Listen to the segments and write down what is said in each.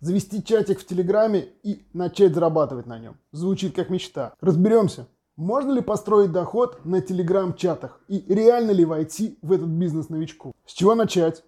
Завести чатик в Телеграме и начать зарабатывать на нем. Звучит как мечта. Разберемся. Можно ли построить доход на телеграм-чатах? И реально ли войти в этот бизнес новичку? С чего начать?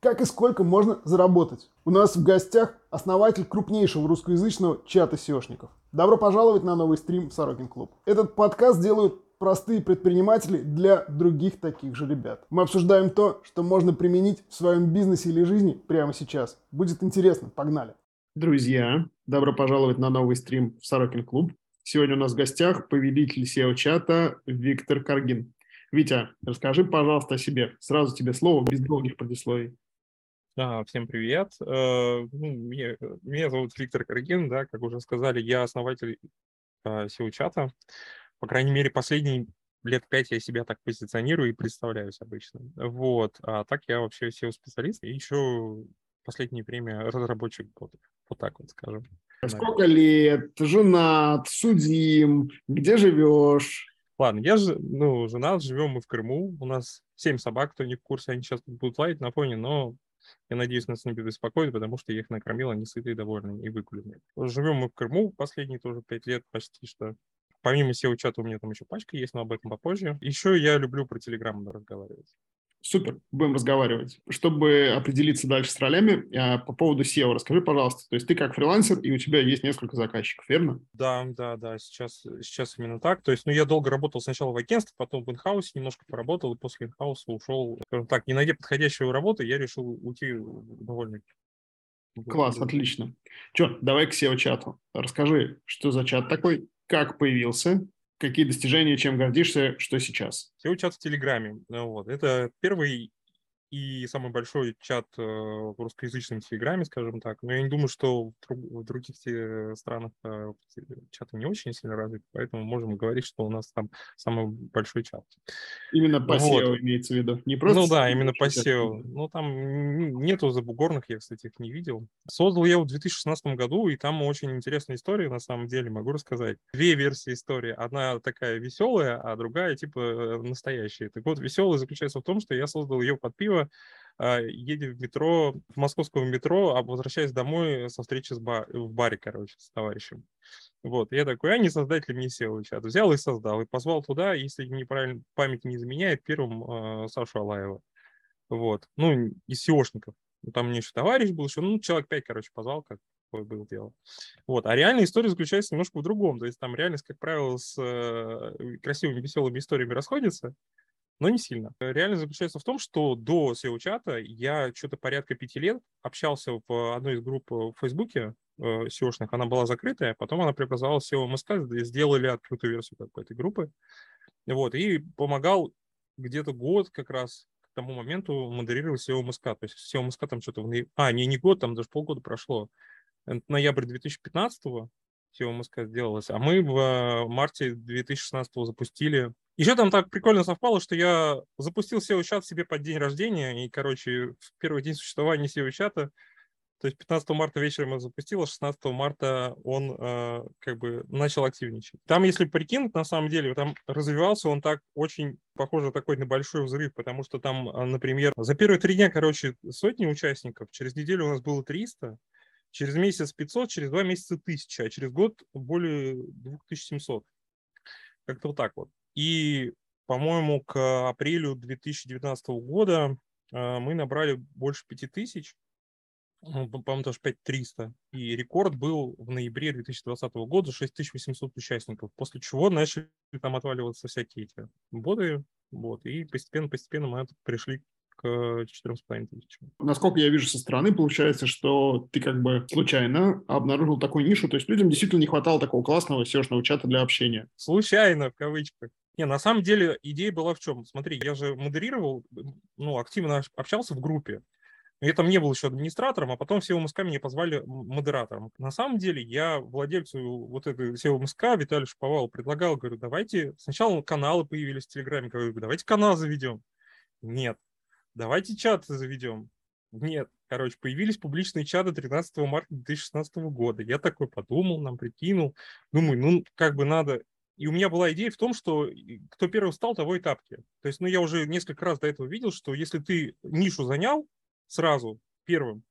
Как и сколько можно заработать? У нас в гостях основатель крупнейшего русскоязычного чата SEOшников. Добро пожаловать на новый стрим Сорокин Клуб. Этот подкаст делают простые предприниматели для других таких же ребят. Мы обсуждаем то, что можно применить в своем бизнесе или жизни прямо сейчас. Будет интересно, погнали. Друзья, добро пожаловать на новый стрим в Сорокин Клуб. Сегодня у нас в гостях повелитель SEO-чата Виктор Каргин. Витя, расскажи, пожалуйста, о себе. Сразу тебе слово, без долгих предисловий. А, всем привет. Э, ну, меня, меня зовут Виктор Каргин, да, как уже сказали, я основатель э, SEO-чата. По крайней мере, последние лет пять я себя так позиционирую и представляюсь обычно. Вот. А так я вообще SEO-специалист и еще последнее время разработчик ботов. Вот так вот скажем. Сколько лет? Женат? Судим? Где живешь? Ладно, я же, ну, женат, живем мы в Крыму. У нас семь собак, кто не в курсе, они сейчас будут лаять на фоне, но я надеюсь, нас не беспокоит, потому что я их накормил, они сытые, довольные и выкуленные. Живем мы в Крыму последние тоже пять лет почти что. Помимо SEO-чата у меня там еще пачка есть, но об этом попозже. Еще я люблю про Telegram разговаривать. Супер, будем разговаривать. Чтобы определиться дальше с ролями, а, по поводу SEO расскажи, пожалуйста. То есть ты как фрилансер, и у тебя есть несколько заказчиков, верно? Да, да, да, сейчас, сейчас именно так. То есть, ну, я долго работал сначала в агентстве, потом в инхаусе немножко поработал, и после инхауса ушел. Скажем так, не найдя подходящую работу, я решил уйти довольно Класс, отлично. Че, давай к SEO-чату. Расскажи, что за чат такой, как появился, какие достижения, чем гордишься, что сейчас? SEO-чат в Телеграме. Вот. Это первый и самый большой чат э, в русскоязычном Телеграме, скажем так. Но я не думаю, что в других странах э, чаты не очень сильно развиты, поэтому можем говорить, что у нас там самый большой чат. Именно по SEO вот. имеется в виду? Не просто ну да, именно по SEO. Ну там нету забугорных, я, кстати, их не видел. Создал я его в 2016 году, и там очень интересная история, на самом деле, могу рассказать. Две версии истории. Одна такая веселая, а другая типа э, настоящая. Так вот, веселая заключается в том, что я создал ее под пиво а, едет в метро, в московском метро, а возвращаясь домой со встречи с бар, в баре, короче, с товарищем. Вот, я такой, а не создатель мне SEO чат. Взял и создал, и позвал туда, если неправильно память не изменяет, первым э, Сашу Алаева. Вот, ну, из SEOшников. Ну, там мне еще товарищ был, еще, ну, человек пять, короче, позвал, как было дело. Вот. А реальная история заключается немножко в другом. То есть там реальность, как правило, с э, красивыми, веселыми историями расходится но не сильно. Реально заключается в том, что до SEO-чата я что-то порядка пяти лет общался в одной из групп в Фейсбуке э, SEO-шных, она была закрытая, потом она преобразовалась в SEO МСК, сделали открытую версию какой-то группы, вот, и помогал где-то год как раз к тому моменту модерировать SEO МСК, то есть SEO МСК там что-то, в... а, не, не год, там даже полгода прошло, ноябрь 2015 SEO МСК сделалось, а мы в э, марте 2016 запустили еще там так прикольно совпало, что я запустил SEO-чат себе под день рождения, и, короче, в первый день существования SEO-чата, то есть 15 марта вечером я запустил, а 16 марта он э, как бы начал активничать. Там, если прикинуть, на самом деле, там развивался он так очень похоже такой на большой взрыв, потому что там, а, например, за первые три дня, короче, сотни участников, через неделю у нас было 300, через месяц 500, через два месяца 1000, а через год более 2700. Как-то вот так вот. И, по-моему, к апрелю 2019 года э, мы набрали больше 5000, ну, по-моему, даже 5300. И рекорд был в ноябре 2020 года 6800 участников, после чего начали там отваливаться всякие эти боты, вот, и постепенно-постепенно мы пришли к 4,5 тысячам. Насколько я вижу со стороны, получается, что ты как бы случайно обнаружил такую нишу, то есть людям действительно не хватало такого классного seo чата для общения. Случайно, в кавычках. Не, на самом деле идея была в чем? Смотри, я же модерировал, ну, активно общался в группе. Я там не был еще администратором, а потом SEO МСК меня позвали модератором. На самом деле я владельцу вот этой SEO МСК Виталию Шповалу предлагал, говорю, давайте, сначала каналы появились в Телеграме, говорю, давайте канал заведем. Нет. Давайте чат заведем. Нет. Короче, появились публичные чаты 13 марта 2016 года. Я такой подумал, нам прикинул. Думаю, ну, как бы надо и у меня была идея в том, что кто первый встал, того и тапки. То есть, ну, я уже несколько раз до этого видел, что если ты нишу занял сразу первым,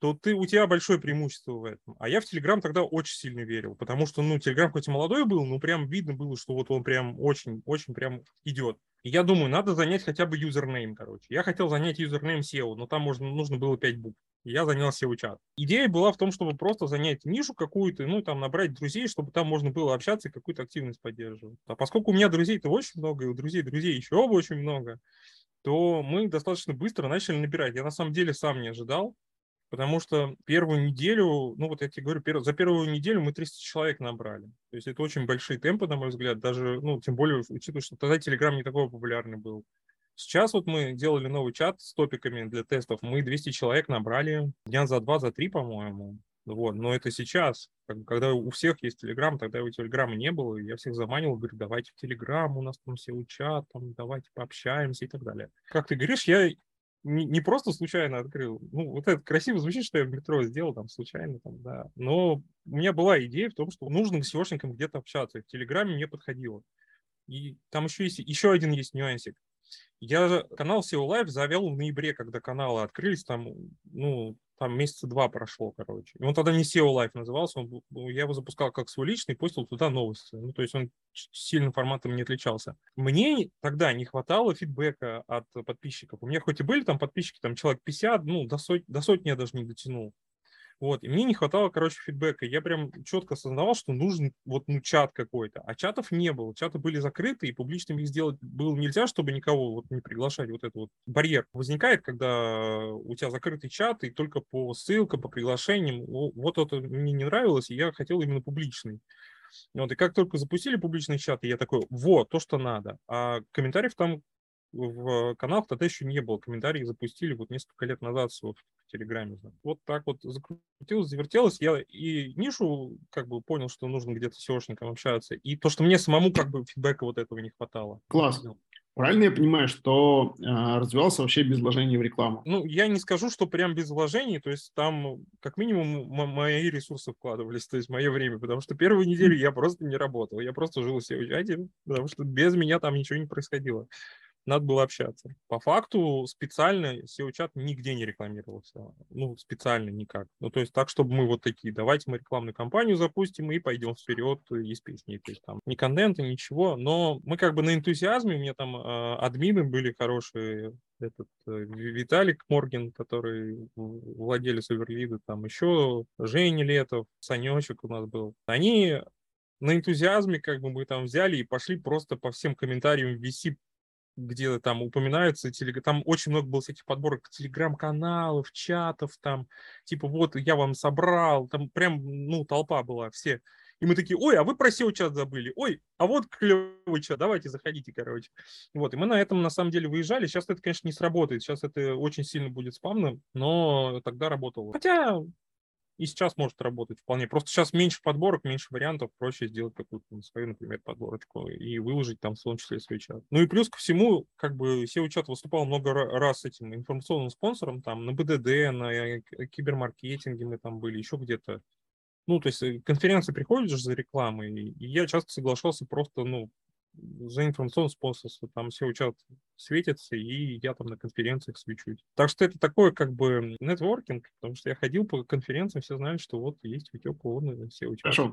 то ты, у тебя большое преимущество в этом. А я в Телеграм тогда очень сильно верил, потому что, ну, Телеграм хоть и молодой был, но прям видно было, что вот он прям очень-очень прям идет. Я думаю, надо занять хотя бы username, короче. Я хотел занять username SEO, но там можно, нужно было 5 букв. Я занял SEO-чат. Идея была в том, чтобы просто занять нишу какую-то, ну, там, набрать друзей, чтобы там можно было общаться и какую-то активность поддерживать. А поскольку у меня друзей-то очень много, и у друзей друзей еще очень много, то мы достаточно быстро начали набирать. Я на самом деле сам не ожидал, потому что первую неделю, ну вот я тебе говорю, за первую неделю мы 300 человек набрали. То есть это очень большие темпы, на мой взгляд, даже, ну, тем более, учитывая, что тогда Telegram не такой популярный был. Сейчас вот мы делали новый чат с топиками для тестов, мы 200 человек набрали дня за два, за три, по-моему. Вот, но это сейчас, когда у всех есть Телеграм, тогда у Телеграма не было, я всех заманил, говорю, давайте в Телеграм, у нас там все учат, там, давайте пообщаемся и так далее. Как ты говоришь, я не, не просто случайно открыл. Ну, вот это красиво звучит, что я в метро сделал там случайно, там, да. Но у меня была идея в том, что нужно с SEOшником где-то общаться. В Телеграме мне подходило. И там еще есть, еще один есть нюансик. Я канал SEO Live завел в ноябре, когда каналы открылись, там, ну, там месяца два прошло, короче. И он тогда не SEO Live назывался, он, я его запускал как свой личный, постил туда новости. Ну, то есть он сильно форматом не отличался. Мне тогда не хватало фидбэка от подписчиков. У меня хоть и были там подписчики, там человек 50, ну, до, сот, до сотни я даже не дотянул. Вот, и мне не хватало, короче, фидбэка. Я прям четко осознавал, что нужен вот ну, чат какой-то. А чатов не было. Чаты были закрыты, и публичным их сделать было нельзя, чтобы никого вот не приглашать. Вот этот вот барьер возникает, когда у тебя закрытый чат, и только по ссылкам, по приглашениям. Вот это мне не нравилось, и я хотел именно публичный. Вот, и как только запустили публичный чат, я такой, вот, то, что надо. А комментариев там в каналах тогда еще не было. Комментарии запустили вот несколько лет назад в Телеграме. Вот так вот закрутилось, завертелось. Я и нишу как бы понял, что нужно где-то с SEOшником общаться. И то, что мне самому как бы фидбэка вот этого не хватало. Класс. Правильно я понимаю, что э, развивался вообще без вложений в рекламу? Ну, я не скажу, что прям без вложений, то есть там как минимум мои ресурсы вкладывались, то есть мое время, потому что первую неделю я просто не работал, я просто жил в SEO-чате, потому что без меня там ничего не происходило надо было общаться. По факту специально SEO-чат нигде не рекламировался. Ну, специально никак. Ну, то есть так, чтобы мы вот такие, давайте мы рекламную кампанию запустим и пойдем вперед из песни. То есть там ни контента, ничего. Но мы как бы на энтузиазме, у меня там э, админы были хорошие, этот э, Виталик Морген, который владелец Оверлида, там еще Женя Летов, Санечек у нас был. Они на энтузиазме как бы мы там взяли и пошли просто по всем комментариям виси где там упоминаются, телег... там очень много было всяких подборок телеграм-каналов, чатов, там, типа, вот, я вам собрал, там прям, ну, толпа была, все. И мы такие, ой, а вы про SEO-чат забыли, ой, а вот клевый чат, давайте заходите, короче. Вот, и мы на этом, на самом деле, выезжали. Сейчас это, конечно, не сработает, сейчас это очень сильно будет спамно, но тогда работало. Хотя и сейчас может работать вполне. Просто сейчас меньше подборок, меньше вариантов, проще сделать какую-то свою, например, подборочку и выложить там в том числе свой чат. Ну и плюс ко всему, как бы SEO-чат выступал много раз этим информационным спонсором, там на БДД, на э, кибермаркетинге мы там были, еще где-то. Ну, то есть э, конференции приходишь за рекламой, и я часто соглашался просто, ну, за информационное спонсорство, там все учат светится, и я там на конференциях свечусь. Так что это такое как бы нетворкинг, потому что я ходил по конференциям, все знают, что вот есть Витек он все учат. Хорошо.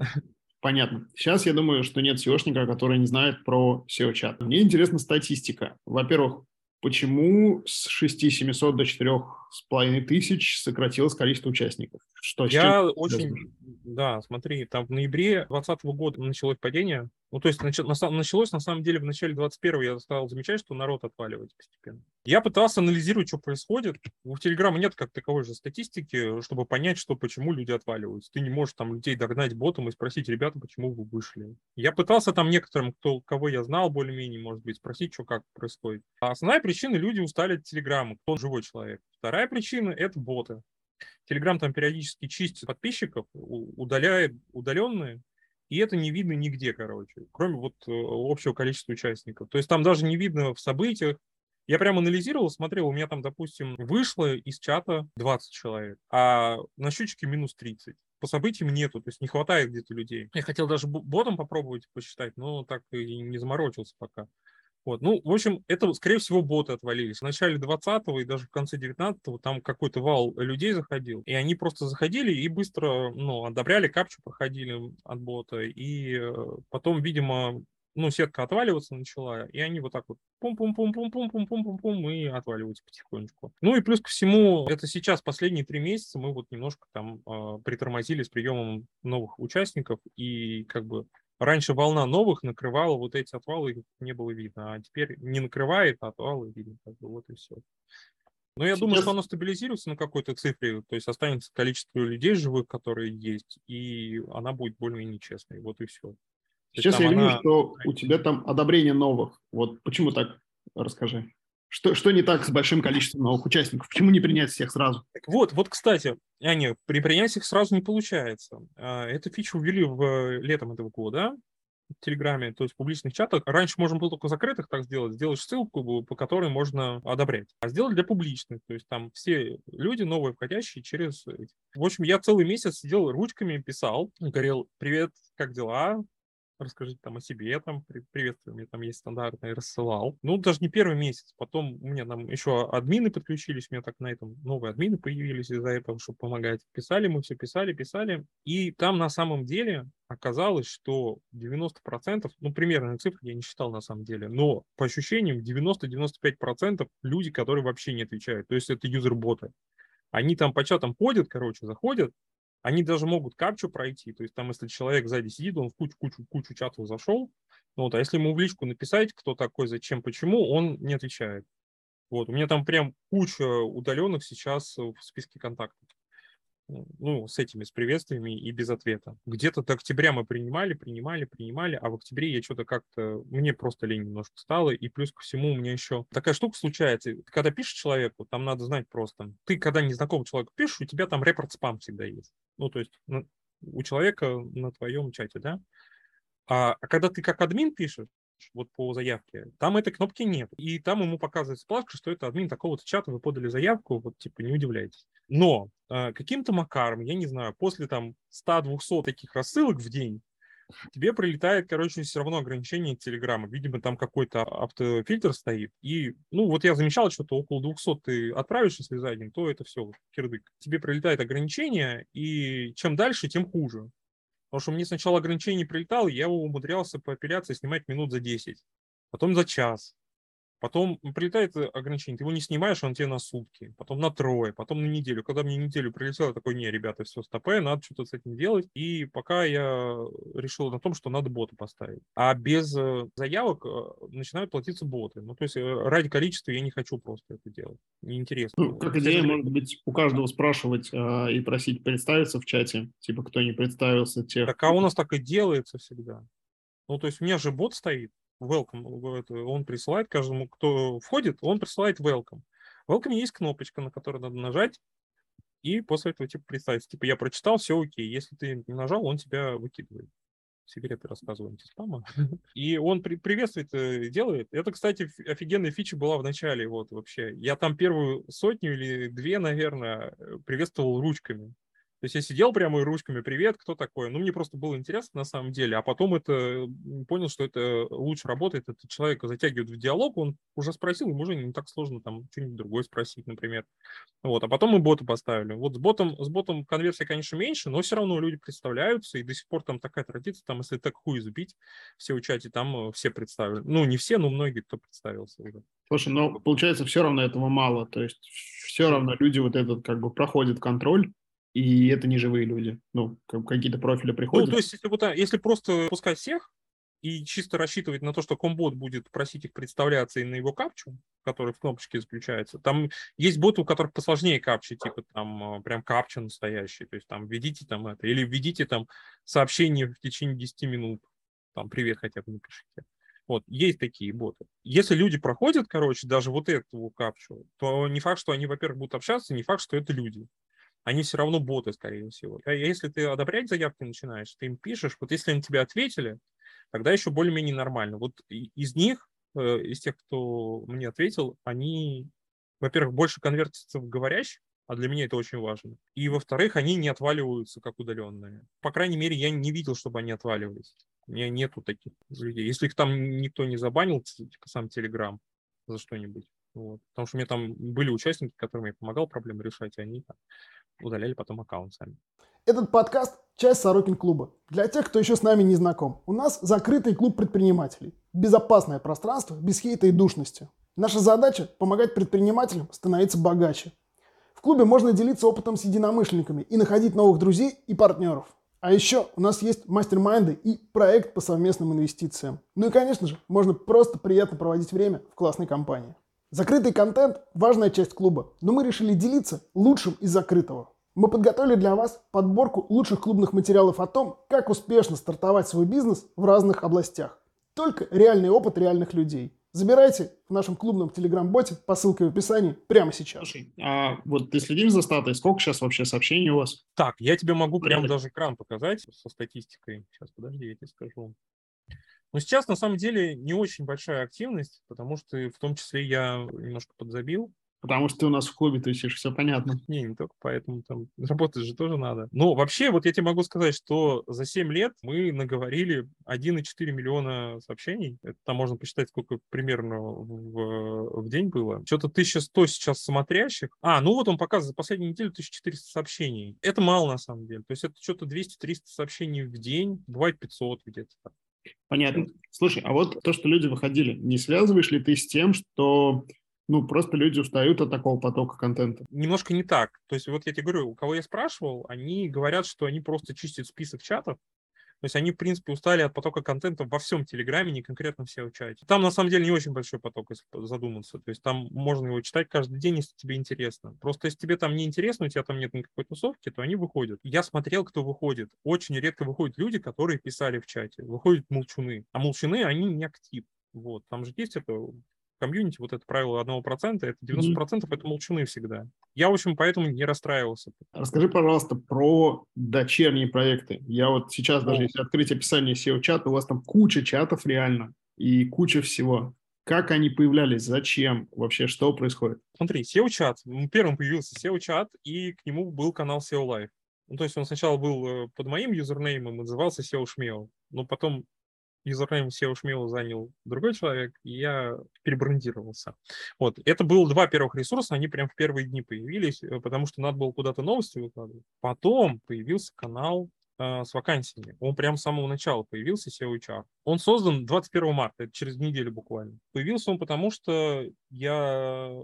Понятно. Сейчас я думаю, что нет SEOшника, который не знает про SEO-чат. Мне интересна статистика. Во-первых, почему с 6700 до 4,5 тысяч сократилось количество участников? Что, я очень... Да, смотри, там в ноябре 2020 года началось падение ну, то есть началось, на самом деле, в начале 21-го я стал замечать, что народ отваливает постепенно. Я пытался анализировать, что происходит. У Телеграма нет как таковой же статистики, чтобы понять, что, почему люди отваливаются. Ты не можешь там людей догнать ботом и спросить, ребята, почему вы вышли. Я пытался там некоторым, кто, кого я знал более-менее, может быть, спросить, что как происходит. А основная причина, люди устали от Телеграма, кто живой человек. Вторая причина – это боты. Телеграм там периодически чистит подписчиков, удаляет удаленные, и это не видно нигде, короче, кроме вот э, общего количества участников. То есть там даже не видно в событиях. Я прям анализировал, смотрел, у меня там, допустим, вышло из чата 20 человек, а на счетчике минус 30 по событиям нету, то есть не хватает где-то людей. Я хотел даже ботом попробовать посчитать, но так и не заморочился пока. Вот. Ну, в общем, это, скорее всего, боты отвалились. В начале 20-го и даже в конце 19-го там какой-то вал людей заходил, и они просто заходили и быстро, ну, одобряли капчу, проходили от бота, и э, потом, видимо, ну, сетка отваливаться начала, и они вот так вот пум-пум-пум-пум-пум-пум-пум-пум и отваливаются потихонечку. Ну и плюс ко всему, это сейчас последние три месяца мы вот немножко там э, притормозили с приемом новых участников, и как бы раньше волна новых накрывала вот эти отвалы, их не было видно, а теперь не накрывает, а отвалы видно, как бы вот и все. Но я Сейчас... думаю, что оно стабилизируется на какой-то цифре, то есть останется количество людей живых, которые есть, и она будет более-менее честной, вот и все. Сейчас я вижу, она... что у тебя там одобрение новых. Вот почему так? Расскажи. Что, что не так с большим количеством новых участников? Почему не принять всех сразу? Так вот, вот, кстати, Аня, при принятии их сразу не получается. А, эту фичу ввели в э, летом этого года в Телеграме, то есть в публичных чатах. Раньше можно было только закрытых так сделать, сделать ссылку, по которой можно одобрять. А сделать для публичных, то есть там все люди новые, входящие через... В общем, я целый месяц сидел ручками, писал, говорил, привет, как дела? Расскажите там о себе, там, приветствую, у меня там есть стандартный, рассылал. Ну, даже не первый месяц, потом у меня там еще админы подключились, у меня так на этом новые админы появились из-за этого, чтобы помогать. Писали мы все, писали, писали, и там на самом деле оказалось, что 90%, ну, примерно цифры я не считал на самом деле, но по ощущениям 90-95% люди, которые вообще не отвечают, то есть это юзер-боты. Они там по чатам ходят, короче, заходят, они даже могут капчу пройти, то есть там, если человек сзади сидит, он в кучу-кучу кучу чатов зашел, ну вот, а если ему в личку написать, кто такой, зачем, почему, он не отвечает. Вот, у меня там прям куча удаленных сейчас в списке контактов ну, с этими, с приветствиями и без ответа. Где-то до октября мы принимали, принимали, принимали, а в октябре я что-то как-то, мне просто лень немножко стало, и плюс ко всему у меня еще такая штука случается, когда пишешь человеку, там надо знать просто, ты когда незнакомый человек пишешь, у тебя там репорт спам всегда есть. Ну, то есть у человека на твоем чате, да? А, а когда ты как админ пишешь, вот по заявке, там этой кнопки нет. И там ему показывается сплашка, что это админ такого-то чата, вы подали заявку, вот типа не удивляйтесь. Но э, каким-то макаром, я не знаю, после там 100-200 таких рассылок в день, тебе прилетает, короче, все равно ограничение Телеграма. Видимо, там какой-то автофильтр стоит. И, ну, вот я замечал, что-то около 200 ты отправишь, если за день, то это все, кирдык. Тебе прилетает ограничение, и чем дальше, тем хуже. Потому что мне сначала ограничение прилетало, я его умудрялся по апелляции снимать минут за 10, потом за час, Потом прилетает э, ограничение, ты его не снимаешь, он тебе на сутки, потом на трое, потом на неделю. Когда мне неделю прилетело, я такой, не, ребята, все, стопе, надо что-то с этим делать. И пока я решил на том, что надо боты поставить. А без э, заявок э, начинают платиться боты. Ну, то есть ради количества я не хочу просто это делать. Неинтересно. Ну, как идея, может быть, у каждого спрашивать э, и просить представиться в чате, типа, кто не представился, тех... Так, а у нас так и делается всегда. Ну, то есть у меня же бот стоит, welcome, он присылает каждому, кто входит, он присылает welcome. В welcome есть кнопочка, на которую надо нажать, и после этого типа представить, типа я прочитал, все окей. Если ты не нажал, он тебя выкидывает. Секреты рассказываю антиспама. И он при приветствует, э, делает. Это, кстати, офигенная фича была в начале. Вот вообще. Я там первую сотню или две, наверное, э, приветствовал ручками. То есть я сидел прямо и ручками, привет, кто такой? Ну, мне просто было интересно на самом деле, а потом это понял, что это лучше работает, это человека затягивает в диалог, он уже спросил, ему уже не так сложно там что-нибудь другое спросить, например. Вот, а потом мы бота поставили. Вот с ботом, с ботом конверсия, конечно, меньше, но все равно люди представляются, и до сих пор там такая традиция, там, если так хуй сбить, все в чате, там э, все представили. Ну, не все, но многие, кто представился уже. Слушай, ну, получается, все равно этого мало, то есть все равно люди вот этот как бы проходят контроль, и это не живые люди. Ну, какие-то профили приходят. Ну, то есть, если, вот, если просто пускать всех и чисто рассчитывать на то, что комбот будет просить их представляться и на его капчу, который в кнопочке заключается, там есть боты, у которых посложнее капчи, типа там а, прям капча настоящий, то есть там введите там это, или введите там сообщение в течение 10 минут, там привет хотя бы напишите. Вот, есть такие боты. Если люди проходят, короче, даже вот эту капчу, то не факт, что они, во-первых, будут общаться, не факт, что это люди они все равно боты, скорее всего. А если ты одобрять заявки начинаешь, ты им пишешь, вот если они тебе ответили, тогда еще более-менее нормально. Вот из них, э, из тех, кто мне ответил, они, во-первых, больше конвертятся в говорящих, а для меня это очень важно. И, во-вторых, они не отваливаются как удаленные. По крайней мере, я не видел, чтобы они отваливались. У меня нету таких людей. Если их там никто не забанил, сам Телеграм, за что-нибудь. Вот. Потому что у меня там были участники, которым я помогал проблемы решать, и они там, удаляли потом аккаунт сами. Этот подкаст – часть Сорокин клуба. Для тех, кто еще с нами не знаком, у нас закрытый клуб предпринимателей. Безопасное пространство, без хейта и душности. Наша задача – помогать предпринимателям становиться богаче. В клубе можно делиться опытом с единомышленниками и находить новых друзей и партнеров. А еще у нас есть мастер-майнды и проект по совместным инвестициям. Ну и, конечно же, можно просто приятно проводить время в классной компании. Закрытый контент – важная часть клуба, но мы решили делиться лучшим из закрытого. Мы подготовили для вас подборку лучших клубных материалов о том, как успешно стартовать свой бизнес в разных областях. Только реальный опыт реальных людей. Забирайте в нашем клубном телеграм-боте по ссылке в описании прямо сейчас. Слушай, а вот ты следим за статой? Сколько сейчас вообще сообщений у вас? Так, я тебе могу прямо даже экран показать со статистикой. Сейчас, подожди, я тебе скажу. Но сейчас, на самом деле, не очень большая активность, потому что в том числе я немножко подзабил. Потому что ты у нас в клубе тусишь, все понятно. Не, не только поэтому, там работать же тоже надо. Но вообще, вот я тебе могу сказать, что за 7 лет мы наговорили 1,4 миллиона сообщений. Это там можно посчитать, сколько примерно в, в день было. Что-то 1100 сейчас смотрящих. А, ну вот он показывает за последнюю неделю 1400 сообщений. Это мало на самом деле. То есть это что-то 200-300 сообщений в день, бывает 500 где-то. Понятно. Слушай, а вот то, что люди выходили, не связываешь ли ты с тем, что ну, просто люди устают от такого потока контента. Немножко не так. То есть вот я тебе говорю, у кого я спрашивал, они говорят, что они просто чистят список чатов, то есть они, в принципе, устали от потока контента во всем Телеграме, не конкретно все в чате. Там, на самом деле, не очень большой поток, если задуматься. То есть там можно его читать каждый день, если тебе интересно. Просто если тебе там не интересно, у тебя там нет никакой тусовки, то они выходят. Я смотрел, кто выходит. Очень редко выходят люди, которые писали в чате. Выходят молчуны. А молчуны, они не актив. Вот, там же есть это комьюнити, вот это правило одного процента, это 90% mm-hmm. это молчуны всегда. Я, в общем, поэтому не расстраивался. Расскажи, пожалуйста, про дочерние проекты. Я вот сейчас даже, если открыть описание SEO-чата, у вас там куча чатов реально и куча всего. Как они появлялись, зачем, вообще что происходит? Смотри, SEO-чат, первым появился SEO-чат, и к нему был канал SEO Live. Ну, то есть он сначала был э, под моим юзернеймом, назывался SEO Шмео, но потом юзернейм SEO Шмила занял другой человек, и я перебрандировался. Вот. Это было два первых ресурса, они прям в первые дни появились, э, потому что надо было куда-то новости выкладывать. Потом появился канал э, с вакансиями. Он прям с самого начала появился, SEO HR. Он создан 21 марта, это через неделю буквально. Появился он потому, что я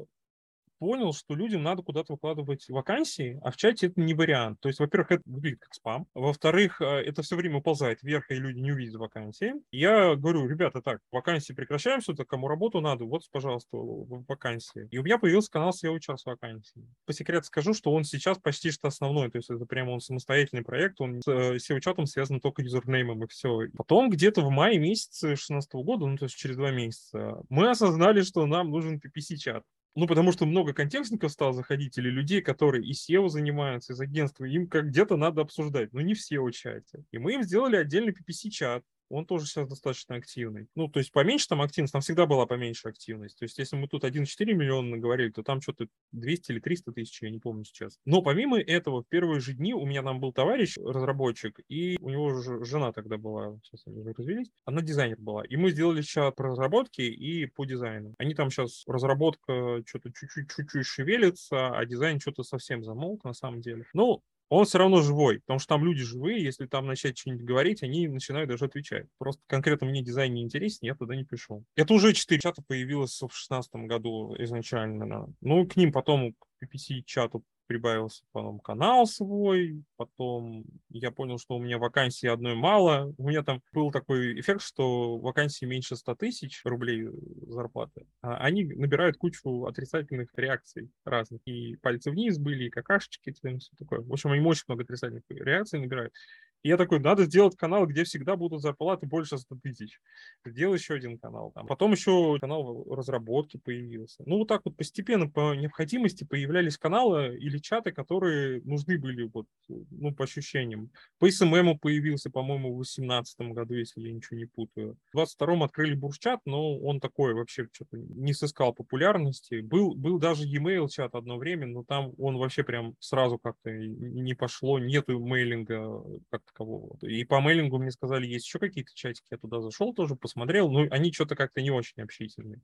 понял, что людям надо куда-то выкладывать вакансии, а в чате это не вариант. То есть, во-первых, это выглядит как спам. Во-вторых, э, это все время уползает вверх, и люди не увидят вакансии. Я говорю, ребята, так, вакансии прекращаем, что-то кому работу надо, вот, пожалуйста, вакансии. И у меня появился канал SEO час вакансий. По секрету скажу, что он сейчас почти что основной, то есть это прямо он самостоятельный проект, он с э, SEO-чатом связан только юзернеймом и все. Потом где-то в мае месяце 2016 года, ну то есть через два месяца, мы осознали, что нам нужен PPC-чат. Ну, потому что много контекстников стало заходить, или людей, которые и SEO занимаются, из агентства, им как где-то надо обсуждать, но не в SEO-чате. И мы им сделали отдельный PPC-чат, он тоже сейчас достаточно активный. Ну, то есть поменьше там активность, там всегда была поменьше активность. То есть если мы тут 1,4 миллиона говорили, то там что-то 200 или 300 тысяч, я не помню сейчас. Но помимо этого, в первые же дни у меня там был товарищ, разработчик, и у него же жена тогда была, сейчас они уже развелись, она дизайнер была. И мы сделали чат по разработке и по дизайну. Они там сейчас, разработка что-то чуть-чуть чуть-чуть шевелится, а дизайн что-то совсем замолк на самом деле. Ну, он все равно живой, потому что там люди живые, если там начать что-нибудь говорить, они начинают даже отвечать. Просто конкретно мне дизайн не интересен, я туда не пришел. Это уже 4 чата появилось в 2016 году изначально. Ну, к ним потом к PPC-чату прибавился потом канал свой, потом я понял, что у меня вакансии одной мало. У меня там был такой эффект, что вакансии меньше 100 тысяч рублей зарплаты, а они набирают кучу отрицательных реакций разных. И пальцы вниз были, и какашечки, и все такое. В общем, они очень много отрицательных реакций набирают. И я такой, надо сделать канал, где всегда будут зарплаты больше 100 тысяч. Сделал еще один канал. Там. Потом еще канал разработки появился. Ну, вот так вот постепенно по необходимости появлялись каналы или чаты, которые нужны были, вот, ну, по ощущениям. По СММу появился, по-моему, в 2018 году, если я ничего не путаю. В 22-м открыли бурчат, но он такой вообще что-то не сыскал популярности. Был, был даже e-mail чат одно время, но там он вообще прям сразу как-то не пошло, нету мейлинга как такового. И по мейлингу мне сказали, есть еще какие-то чатики, я туда зашел тоже, посмотрел, ну, они что-то как-то не очень общительные.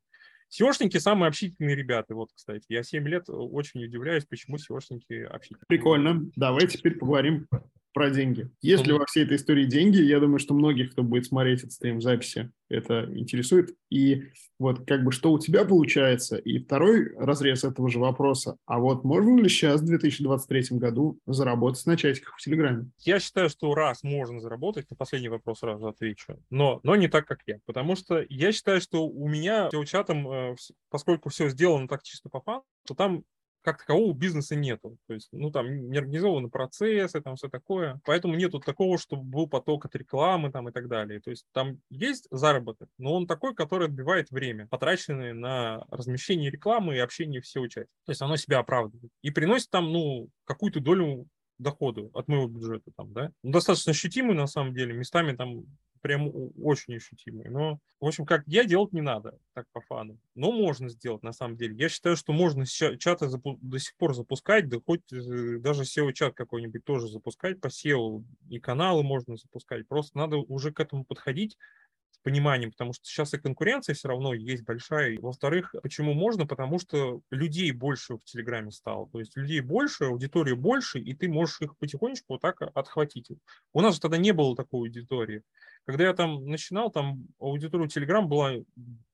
SEOшники самые общительные ребята, вот, кстати. Я 7 лет очень удивляюсь, почему SEOшники общительные. Прикольно. Давай теперь поговорим про деньги. Есть ли во всей этой истории деньги? Я думаю, что многих, кто будет смотреть этот стрим в записи, это интересует. И вот как бы что у тебя получается? И второй разрез этого же вопроса. А вот можно ли сейчас, в 2023 году, заработать на чатиках в Телеграме? Я считаю, что раз можно заработать, на последний вопрос сразу отвечу, но, но не так, как я. Потому что я считаю, что у меня чатом, э, поскольку все сделано так чисто по фану, то там как такового бизнеса нету. То есть, ну, там не организованы процессы, там все такое. Поэтому нету такого, чтобы был поток от рекламы там и так далее. То есть там есть заработок, но он такой, который отбивает время, потраченное на размещение рекламы и общение в SEO-чате. То есть оно себя оправдывает. И приносит там, ну, какую-то долю доходу от моего бюджета там, да. Ну, достаточно ощутимый на самом деле, местами там прям очень ощутимые. Но, в общем, как я делать не надо, так по фану. Но можно сделать, на самом деле. Я считаю, что можно чаты до сих пор запускать, да хоть э, даже SEO-чат какой-нибудь тоже запускать по SEO, и каналы можно запускать. Просто надо уже к этому подходить пониманием, потому что сейчас и конкуренция все равно есть большая. Во-вторых, почему можно? Потому что людей больше в Телеграме стало. То есть людей больше, аудитории больше, и ты можешь их потихонечку вот так отхватить. У нас же тогда не было такой аудитории. Когда я там начинал, там аудитория Telegram была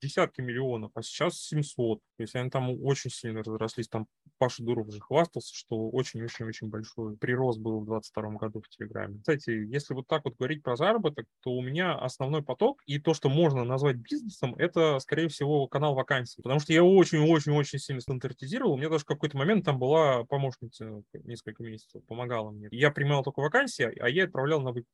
десятки миллионов, а сейчас 700. То есть они там очень сильно разрослись. Там Паша Дуров уже хвастался, что очень-очень-очень большой прирост был в 2022 году в Телеграме. Кстати, если вот так вот говорить про заработок, то у меня основной поток и то, что можно назвать бизнесом, это, скорее всего, канал вакансий. Потому что я очень-очень-очень сильно стандартизировал. У меня даже в какой-то момент там была помощница несколько месяцев, помогала мне. Я принимал только вакансии, а я отправлял на выкуп.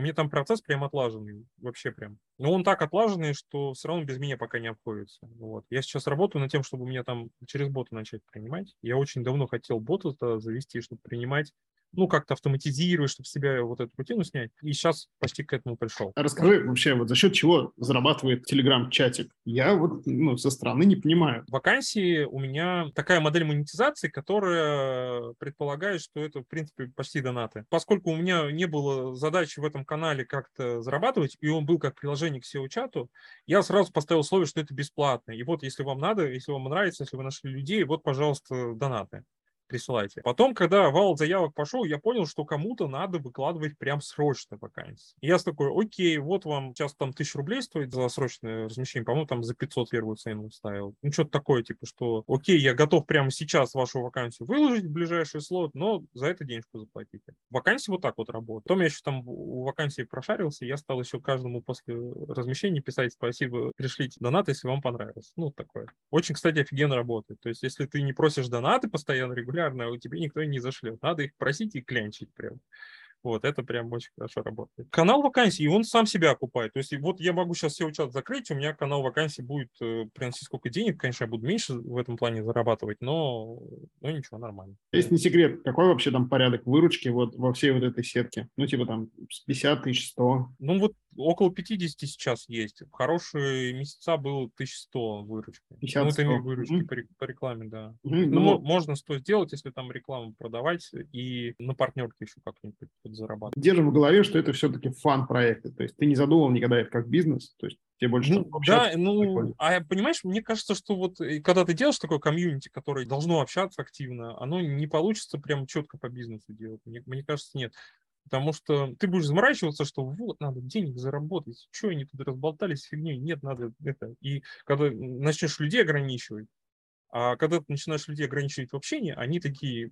У меня там процесс прям отлаженный, вообще прям. Но он так отлаженный, что все равно без меня пока не обходится. Вот. Я сейчас работаю над тем, чтобы меня там через бота начать принимать. Я очень давно хотел бота завести, чтобы принимать ну, как-то автоматизировать, чтобы себя вот эту рутину снять. И сейчас почти к этому пришел. Расскажи вообще, вот за счет чего зарабатывает Telegram-чатик? Я вот ну, со стороны не понимаю. Вакансии у меня такая модель монетизации, которая предполагает, что это, в принципе, почти донаты. Поскольку у меня не было задачи в этом канале как-то зарабатывать, и он был как приложение к SEO-чату, я сразу поставил условие, что это бесплатно. И вот, если вам надо, если вам нравится, если вы нашли людей, вот, пожалуйста, донаты присылайте. Потом, когда вал заявок пошел, я понял, что кому-то надо выкладывать прям срочно вакансии. И я такой, окей, вот вам сейчас там тысячу рублей стоит за срочное размещение, по-моему, там за 500 первую цену ставил. Ну, что-то такое, типа, что, окей, я готов прямо сейчас вашу вакансию выложить в ближайший слот, но за это денежку заплатите. Вакансии вот так вот работают. Потом я еще там у вакансии прошарился, я стал еще каждому после размещения писать спасибо, пришлите донат, если вам понравилось. Ну, такое. Очень, кстати, офигенно работает. То есть, если ты не просишь донаты постоянно, регулярно, регулярно, а у тебя никто не зашлет. Надо их просить и клянчить прям. Вот, это прям очень хорошо работает. Канал вакансий, он сам себя окупает. То есть вот я могу сейчас SEO чат закрыть, у меня канал вакансий будет э, приносить сколько денег. Конечно, я буду меньше в этом плане зарабатывать, но, но ничего, нормально. Есть не секрет, какой вообще там порядок выручки вот во всей вот этой сетке? Ну, типа там 50 тысяч, 100? Ну, вот около 50 сейчас есть. В хорошие месяца было 1100 выручки. 50 ну, это выручки mm-hmm. по, по рекламе, да. Mm-hmm. Ну, ну, можно что сделать, если там рекламу продавать и на партнерке еще как-нибудь зарабатывать. Держим в голове, что это все-таки фан-проекты. То есть ты не задумал никогда это как бизнес, то есть тебе больше ну, Да, ну, а понимаешь, мне кажется, что вот э, когда ты делаешь такое комьюнити, которое должно общаться активно, оно не получится прям четко по бизнесу делать. Мне, мне кажется, нет. Потому что ты будешь заморачиваться, что вот, надо денег заработать, что они тут разболтались фигней, нет, надо это. И когда начнешь людей ограничивать, а когда ты начинаешь людей ограничивать в общении, они такие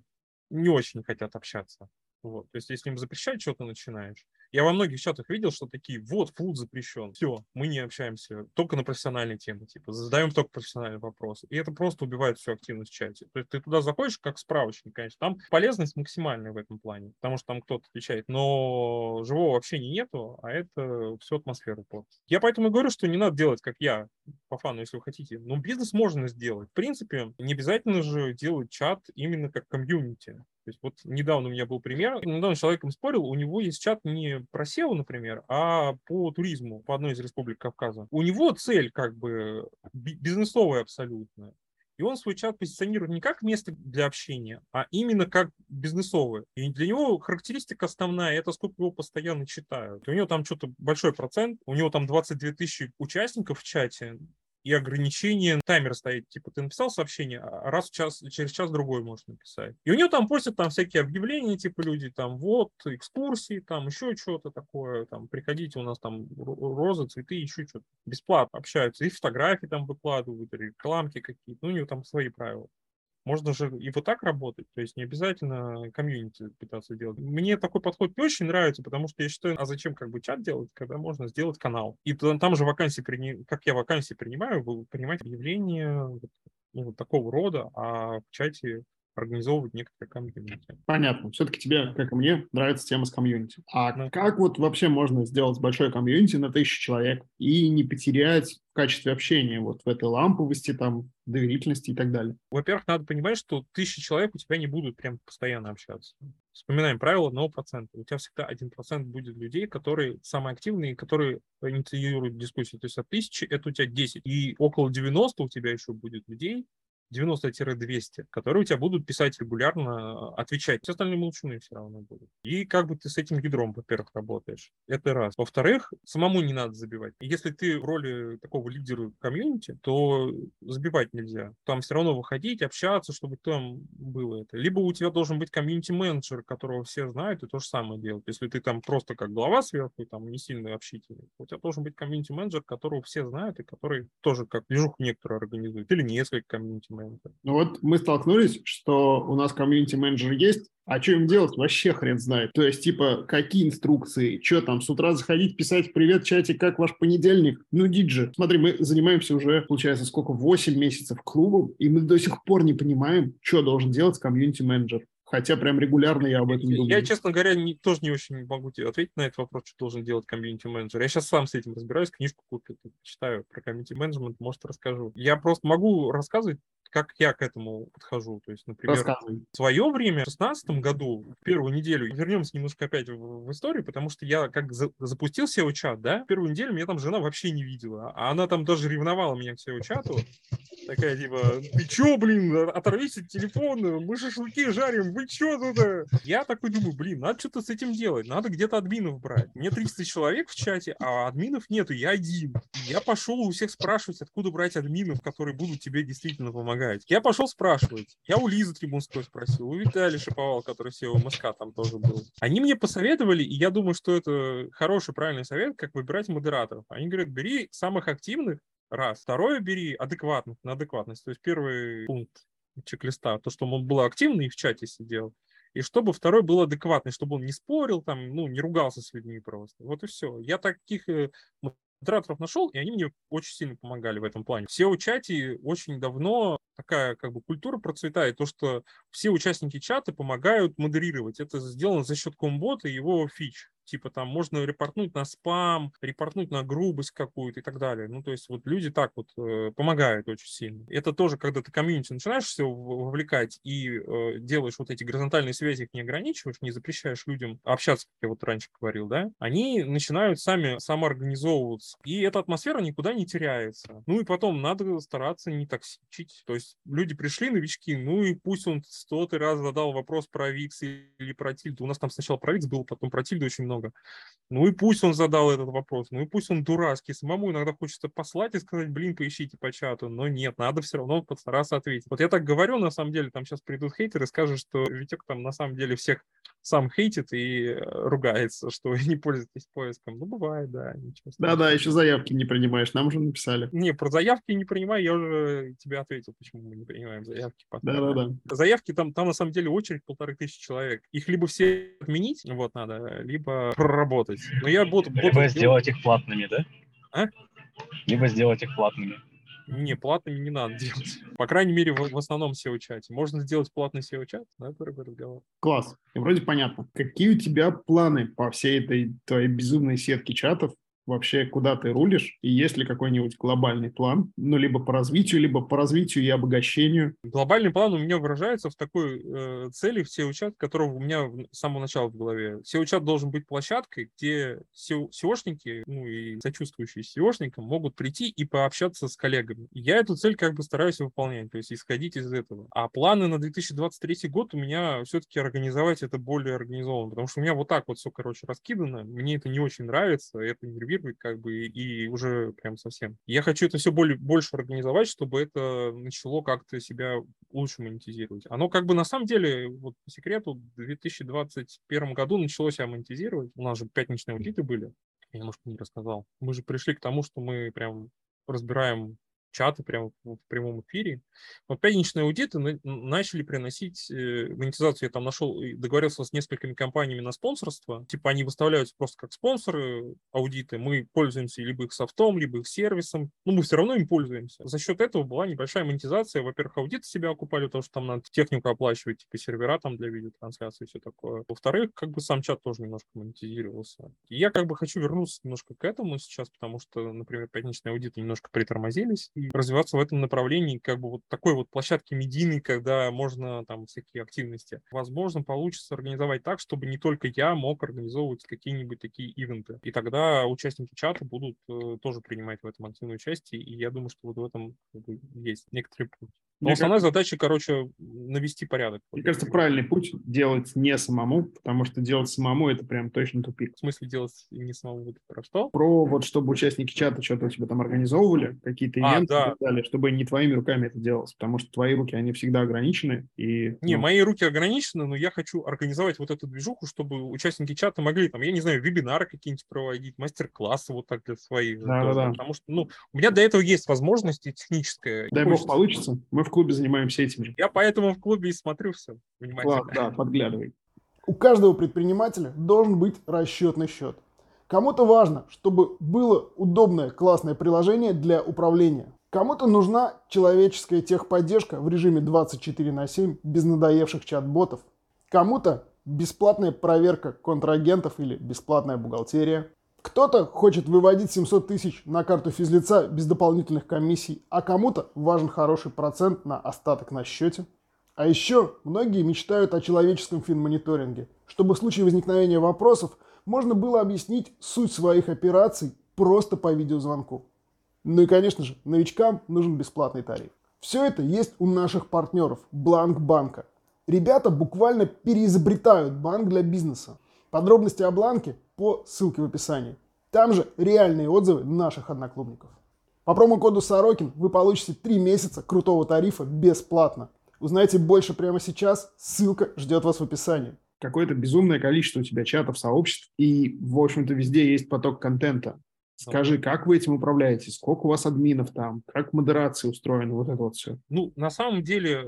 не очень хотят общаться. Вот. То есть, если им запрещать что-то начинаешь, я во многих чатах видел, что такие, вот, флут запрещен, все, мы не общаемся только на профессиональные темы, типа, задаем только профессиональные вопросы. И это просто убивает всю активность в чате. То есть ты туда заходишь как справочник, конечно, там полезность максимальная в этом плане, потому что там кто-то отвечает, но живого общения нету, а это всю атмосферу портит. Я поэтому и говорю, что не надо делать, как я, по фану, если вы хотите. Но бизнес можно сделать. В принципе, не обязательно же делать чат именно как комьюнити. То есть вот недавно у меня был пример, недавно с человеком спорил, у него есть чат не про SEO, например, а по туризму по одной из республик Кавказа. У него цель как бы бизнесовая абсолютно. И он свой чат позиционирует не как место для общения, а именно как бизнесовое. И для него характеристика основная – это сколько его постоянно читают. У него там что-то большой процент, у него там 22 тысячи участников в чате, и ограничение, таймер стоит, типа ты написал сообщение, а раз в час, через час другой можешь написать. И у него там постят там всякие объявления, типа люди там вот, экскурсии, там еще что-то такое, там приходите, у нас там розы, цветы, еще что-то. Бесплатно общаются, и фотографии там выкладывают, рекламки какие-то, ну у него там свои правила. Можно же и вот так работать, то есть не обязательно комьюнити пытаться делать. Мне такой подход не очень нравится, потому что я считаю, а зачем как бы чат делать, когда можно сделать канал. И там же вакансии, как я вакансии принимаю, принимать объявления ну, такого рода, а в чате организовывать некоторые комьюнити. Понятно. Все-таки тебе, как и мне, нравится тема с комьюнити. А да. как вот вообще можно сделать большой комьюнити на тысячу человек и не потерять в качестве общения вот в этой ламповости, там, доверительности и так далее? Во-первых, надо понимать, что тысячи человек у тебя не будут прям постоянно общаться. Вспоминаем правило 1%. У тебя всегда 1% будет людей, которые самые активные, которые инициируют дискуссию. То есть от тысячи это у тебя 10. И около 90 у тебя еще будет людей, 90-200, которые у тебя будут писать регулярно, отвечать. Все остальные молчуны все равно будут. И как бы ты с этим ядром, во-первых, работаешь. Это раз. Во-вторых, самому не надо забивать. Если ты в роли такого лидера комьюнити, то забивать нельзя. Там все равно выходить, общаться, чтобы там было это. Либо у тебя должен быть комьюнити-менеджер, которого все знают, и то же самое делать. Если ты там просто как глава сверху, там не сильно общительный, у тебя должен быть комьюнити-менеджер, которого все знают, и который тоже как движуху некоторую организует. Или несколько комьюнити менеджер. Ну вот мы столкнулись, что у нас комьюнити-менеджер есть, а что им делать, вообще хрен знает. То есть, типа, какие инструкции, что там, с утра заходить, писать «Привет, чате, как ваш понедельник?» Ну, диджи. Смотри, мы занимаемся уже, получается, сколько, 8 месяцев клубом, и мы до сих пор не понимаем, что должен делать комьюнити-менеджер. Хотя прям регулярно я об этом думаю. Я, честно говоря, не, тоже не очень могу тебе ответить на этот вопрос, что должен делать комьюнити-менеджер. Я сейчас сам с этим разбираюсь, книжку купил, читаю про комьюнити-менеджмент, может, расскажу. Я просто могу рассказывать как я к этому подхожу. То есть, например, в свое время, в 2016 году, в первую неделю, вернемся немножко опять в, в историю, потому что я как за, запустил SEO-чат, да, первую неделю меня там жена вообще не видела, а она там даже ревновала меня к SEO-чату, такая типа, ты чё, блин, оторвись от телефона, мы шашлыки жарим, вы чё тут? Я такой думаю, блин, надо что-то с этим делать, надо где-то админов брать. Мне 300 человек в чате, а админов нету, я один. Я пошел у всех спрашивать, откуда брать админов, которые будут тебе действительно помогать помогать. Я пошел спрашивать. Я у Лизы Трибунской спросил, у Виталия Шиповал, который SEO МСК там тоже был. Они мне посоветовали, и я думаю, что это хороший, правильный совет, как выбирать модераторов. Они говорят, бери самых активных, раз. Второе, бери адекватных, на адекватность. То есть первый пункт чек-листа, то, что он был активный и в чате сидел. И чтобы второй был адекватный, чтобы он не спорил, там, ну, не ругался с людьми просто. Вот и все. Я таких модераторов нашел, и они мне очень сильно помогали в этом плане. Все у чате очень давно такая как бы культура процветает, то, что все участники чата помогают модерировать. Это сделано за счет комбота и его фич типа там можно репортнуть на спам, репортнуть на грубость какую-то и так далее. Ну, то есть вот люди так вот э, помогают очень сильно. Это тоже, когда ты комьюнити начинаешь все вовлекать и э, делаешь вот эти горизонтальные связи, их не ограничиваешь, не запрещаешь людям общаться, как я вот раньше говорил, да, они начинают сами самоорганизовываться. И эта атмосфера никуда не теряется. Ну и потом надо стараться не токсичить. То есть люди пришли, новички, ну и пусть он стотый раз задал вопрос про Викс или про Тильду. У нас там сначала про Викс был, потом про Тильду очень много много. Ну и пусть он задал этот вопрос, ну и пусть он дурацкий. Самому иногда хочется послать и сказать, блин, поищите по чату, но нет, надо все равно постараться ответить. Вот я так говорю, на самом деле, там сейчас придут хейтеры и скажут, что Витек там на самом деле всех сам хейтит и э, ругается, что не пользуетесь поиском. Ну, бывает, да. Да-да, еще заявки не принимаешь, нам уже написали. Не, про заявки не принимаю, я уже тебе ответил, почему мы не принимаем заявки. Да-да-да. Заявки там, там на самом деле очередь полторы тысячи человек. Их либо все отменить, вот надо, либо проработать. Но я буду... Либо сделать их платными, да? А? Либо сделать их платными. Не, платными не надо делать. По крайней мере, в, в основном SEO-чате. Можно сделать платный SEO-чат, да, первый разговор. Класс. И вроде понятно. Какие у тебя планы по всей этой твоей безумной сетке чатов вообще, куда ты рулишь, и есть ли какой-нибудь глобальный план, ну, либо по развитию, либо по развитию и обогащению. Глобальный план у меня выражается в такой э, цели в SEO-чат, которого у меня с самого начала в голове. SEO-чат должен быть площадкой, где SEO-шники, ну и сочувствующие SEO-шникам могут прийти и пообщаться с коллегами. Я эту цель как бы стараюсь выполнять, то есть исходить из этого. А планы на 2023 год у меня все-таки организовать это более организованно, потому что у меня вот так вот все, короче, раскидано. Мне это не очень нравится, это нервирует как бы и уже прям совсем. Я хочу это все более, больше организовать, чтобы это начало как-то себя лучше монетизировать. Оно как бы на самом деле, вот по секрету, в 2021 году началось себя монетизировать. У нас же пятничные аудиты были. Я немножко не рассказал. Мы же пришли к тому, что мы прям разбираем чаты прямо в прямом эфире. Вот пятничные аудиты начали приносить э, монетизацию. Я там нашел, договорился с несколькими компаниями на спонсорство. Типа они выставляются просто как спонсоры аудиты. Мы пользуемся либо их софтом, либо их сервисом. Но мы все равно им пользуемся. За счет этого была небольшая монетизация. Во-первых, аудиты себя окупали, потому что там надо технику оплачивать, типа сервера там для видеотрансляции и все такое. Во-вторых, как бы сам чат тоже немножко монетизировался. И я как бы хочу вернуться немножко к этому сейчас, потому что, например, пятничные аудиты немножко притормозились развиваться в этом направлении, как бы вот такой вот площадки медийной, когда можно там всякие активности. Возможно, получится организовать так, чтобы не только я мог организовывать какие-нибудь такие ивенты. И тогда участники чата будут э, тоже принимать в этом активное участие, и я думаю, что вот в этом как бы, есть некоторый путь. Но Мне основная кажется, задача, короче, навести порядок. Мне кажется, правильный путь делать не самому, потому что делать самому это прям точно тупик. В смысле делать не самому? Про что? Про вот, чтобы участники чата что-то у тебя там организовывали, какие-то а, ивенты, да, далее, чтобы не твоими руками это делалось, потому что твои руки, они всегда ограничены. И, не, ну... мои руки ограничены, но я хочу организовать вот эту движуху, чтобы участники чата могли, там, я не знаю, вебинары какие-нибудь проводить, мастер-классы вот так для своих. Да, да, да. Потому что, ну, у меня до этого есть возможности техническая. Дай бог получится. Мы в клубе занимаемся этим же. Я поэтому в клубе и смотрю все внимательно. Класс, да, подглядывай. У каждого предпринимателя должен быть расчетный счет. Кому-то важно, чтобы было удобное, классное приложение для управления. Кому-то нужна человеческая техподдержка в режиме 24 на 7 без надоевших чат-ботов. Кому-то бесплатная проверка контрагентов или бесплатная бухгалтерия. Кто-то хочет выводить 700 тысяч на карту физлица без дополнительных комиссий, а кому-то важен хороший процент на остаток на счете. А еще многие мечтают о человеческом финмониторинге, чтобы в случае возникновения вопросов можно было объяснить суть своих операций просто по видеозвонку. Ну и, конечно же, новичкам нужен бесплатный тариф. Все это есть у наших партнеров Бланк Банка. Ребята буквально переизобретают банк для бизнеса. Подробности о Бланке по ссылке в описании. Там же реальные отзывы наших одноклубников. По промокоду Сорокин вы получите 3 месяца крутого тарифа бесплатно. Узнайте больше прямо сейчас, ссылка ждет вас в описании. Какое-то безумное количество у тебя чатов, сообществ, и, в общем-то, везде есть поток контента. Скажи, как вы этим управляете? Сколько у вас админов там? Как модерация устроена? Вот это вот все. Ну, на самом деле,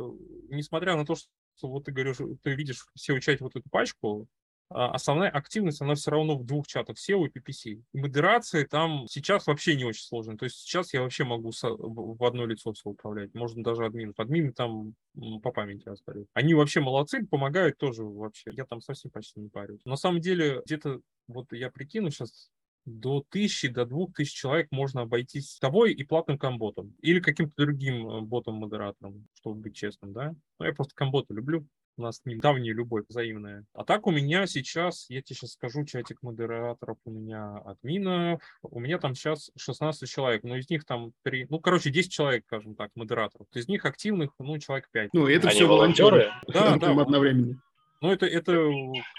несмотря на то, что вот ты говоришь, ты видишь все учать вот эту пачку, основная активность, она все равно в двух чатах, SEO и PPC. Модерации там сейчас вообще не очень сложно. То есть сейчас я вообще могу в одно лицо все управлять. Можно даже админов. Админы там по памяти остались. Они вообще молодцы, помогают тоже вообще. Я там совсем почти не парюсь. На самом деле, где-то, вот я прикину сейчас, до тысячи, до двух тысяч человек можно обойтись тобой и платным комботом. Или каким-то другим э, ботом-модератором, чтобы быть честным, да? Ну, я просто комбота люблю. У нас с ним давняя любовь взаимная. А так у меня сейчас, я тебе сейчас скажу, чатик модераторов у меня админов. У меня там сейчас 16 человек, но из них там 3, ну, короче, 10 человек, скажем так, модераторов. Из них активных, ну, человек 5. Ну, это Они все волонтеры? Да, да. Одновременно. Ну, это, это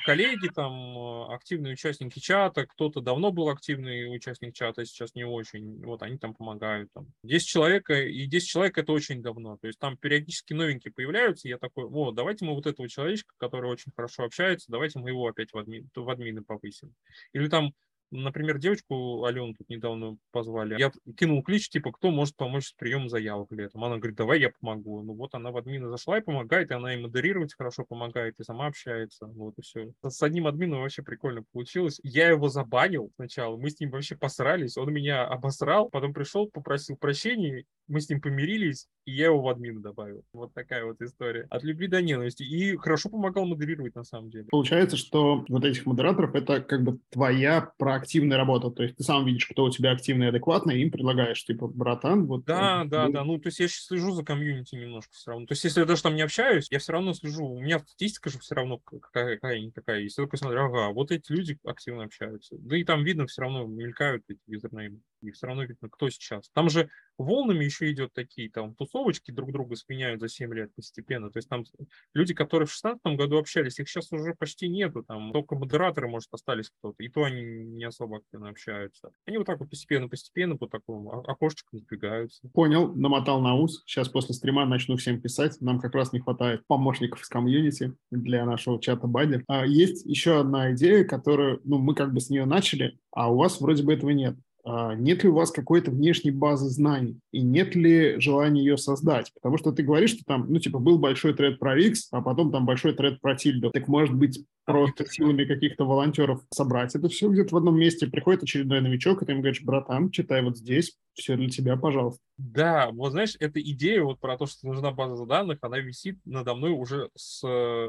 коллеги, там, активные участники чата, кто-то давно был активный участник чата, сейчас не очень, вот они там помогают. Там. 10 человек, и 10 человек это очень давно, то есть там периодически новенькие появляются, я такой, о, давайте мы вот этого человечка, который очень хорошо общается, давайте мы его опять в, админ, в админы повысим. Или там Например, девочку Алену тут недавно позвали. Я кинул клич, типа, кто может помочь с приемом заявок летом. Она говорит, давай я помогу. Ну вот она в админа зашла и помогает, и она и модерировать хорошо помогает, и сама общается. Вот и все. С одним админом вообще прикольно получилось. Я его забанил сначала, мы с ним вообще посрались, он меня обосрал, потом пришел, попросил прощения, мы с ним помирились, и я его в админ добавил. Вот такая вот история. От любви до ненависти. И хорошо помогал модерировать на самом деле. Получается, что вот этих модераторов это как бы твоя проактивная работа. То есть ты сам видишь, кто у тебя активный и адекватный, и им предлагаешь, типа, братан, вот... Да, вот, да, ну, да. Ну, то есть я сейчас слежу за комьюнити немножко все равно. То есть если я даже там не общаюсь, я все равно слежу. У меня статистика же все равно какая-никакая есть. Я такой смотрю, ага, вот эти люди активно общаются. Да и там видно все равно мелькают эти юзернеймы. И все равно видно, кто сейчас. Там же волнами еще идет такие там тусовочки друг друга сменяют за 7 лет постепенно. То есть там люди, которые в 16 году общались, их сейчас уже почти нету. Там только модераторы, может, остались кто-то. И то они не особо активно общаются. Они вот так вот постепенно-постепенно по такому окошечку сдвигаются. Понял, намотал на ус. Сейчас после стрима начну всем писать. Нам как раз не хватает помощников из комьюнити для нашего чата Бади. А есть еще одна идея, которую, ну, мы как бы с нее начали, а у вас вроде бы этого нет. А, нет ли у вас какой-то внешней базы знаний и нет ли желания ее создать? Потому что ты говоришь, что там, ну, типа, был большой тред про X, а потом там большой тред про Тильду. Так может быть, просто силами каких-то волонтеров собрать это все где-то в одном месте. Приходит очередной новичок, и ты ему говоришь, братан, читай вот здесь, все для тебя, пожалуйста. Да, вот знаешь, эта идея вот про то, что нужна база данных, она висит надо мной уже с